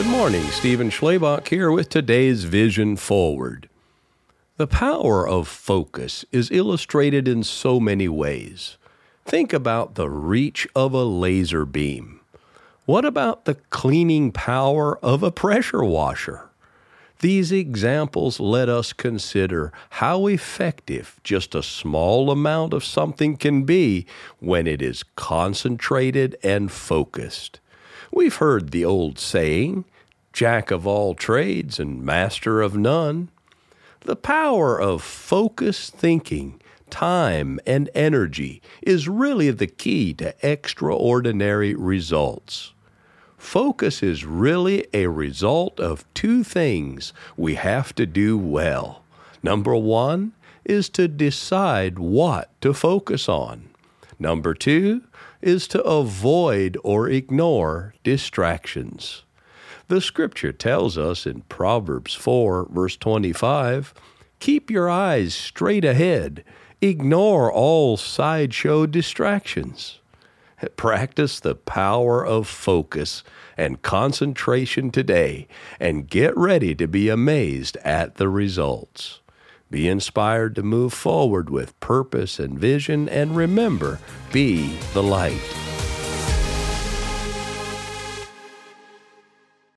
Good morning. Stephen Schlabach here with today's Vision Forward. The power of focus is illustrated in so many ways. Think about the reach of a laser beam. What about the cleaning power of a pressure washer? These examples let us consider how effective just a small amount of something can be when it is concentrated and focused. We've heard the old saying, Jack of all trades and master of none. The power of focused thinking, time, and energy is really the key to extraordinary results. Focus is really a result of two things we have to do well. Number one is to decide what to focus on. Number two is to avoid or ignore distractions. The scripture tells us in Proverbs 4, verse 25 keep your eyes straight ahead, ignore all sideshow distractions. Practice the power of focus and concentration today and get ready to be amazed at the results. Be inspired to move forward with purpose and vision, and remember, be the light.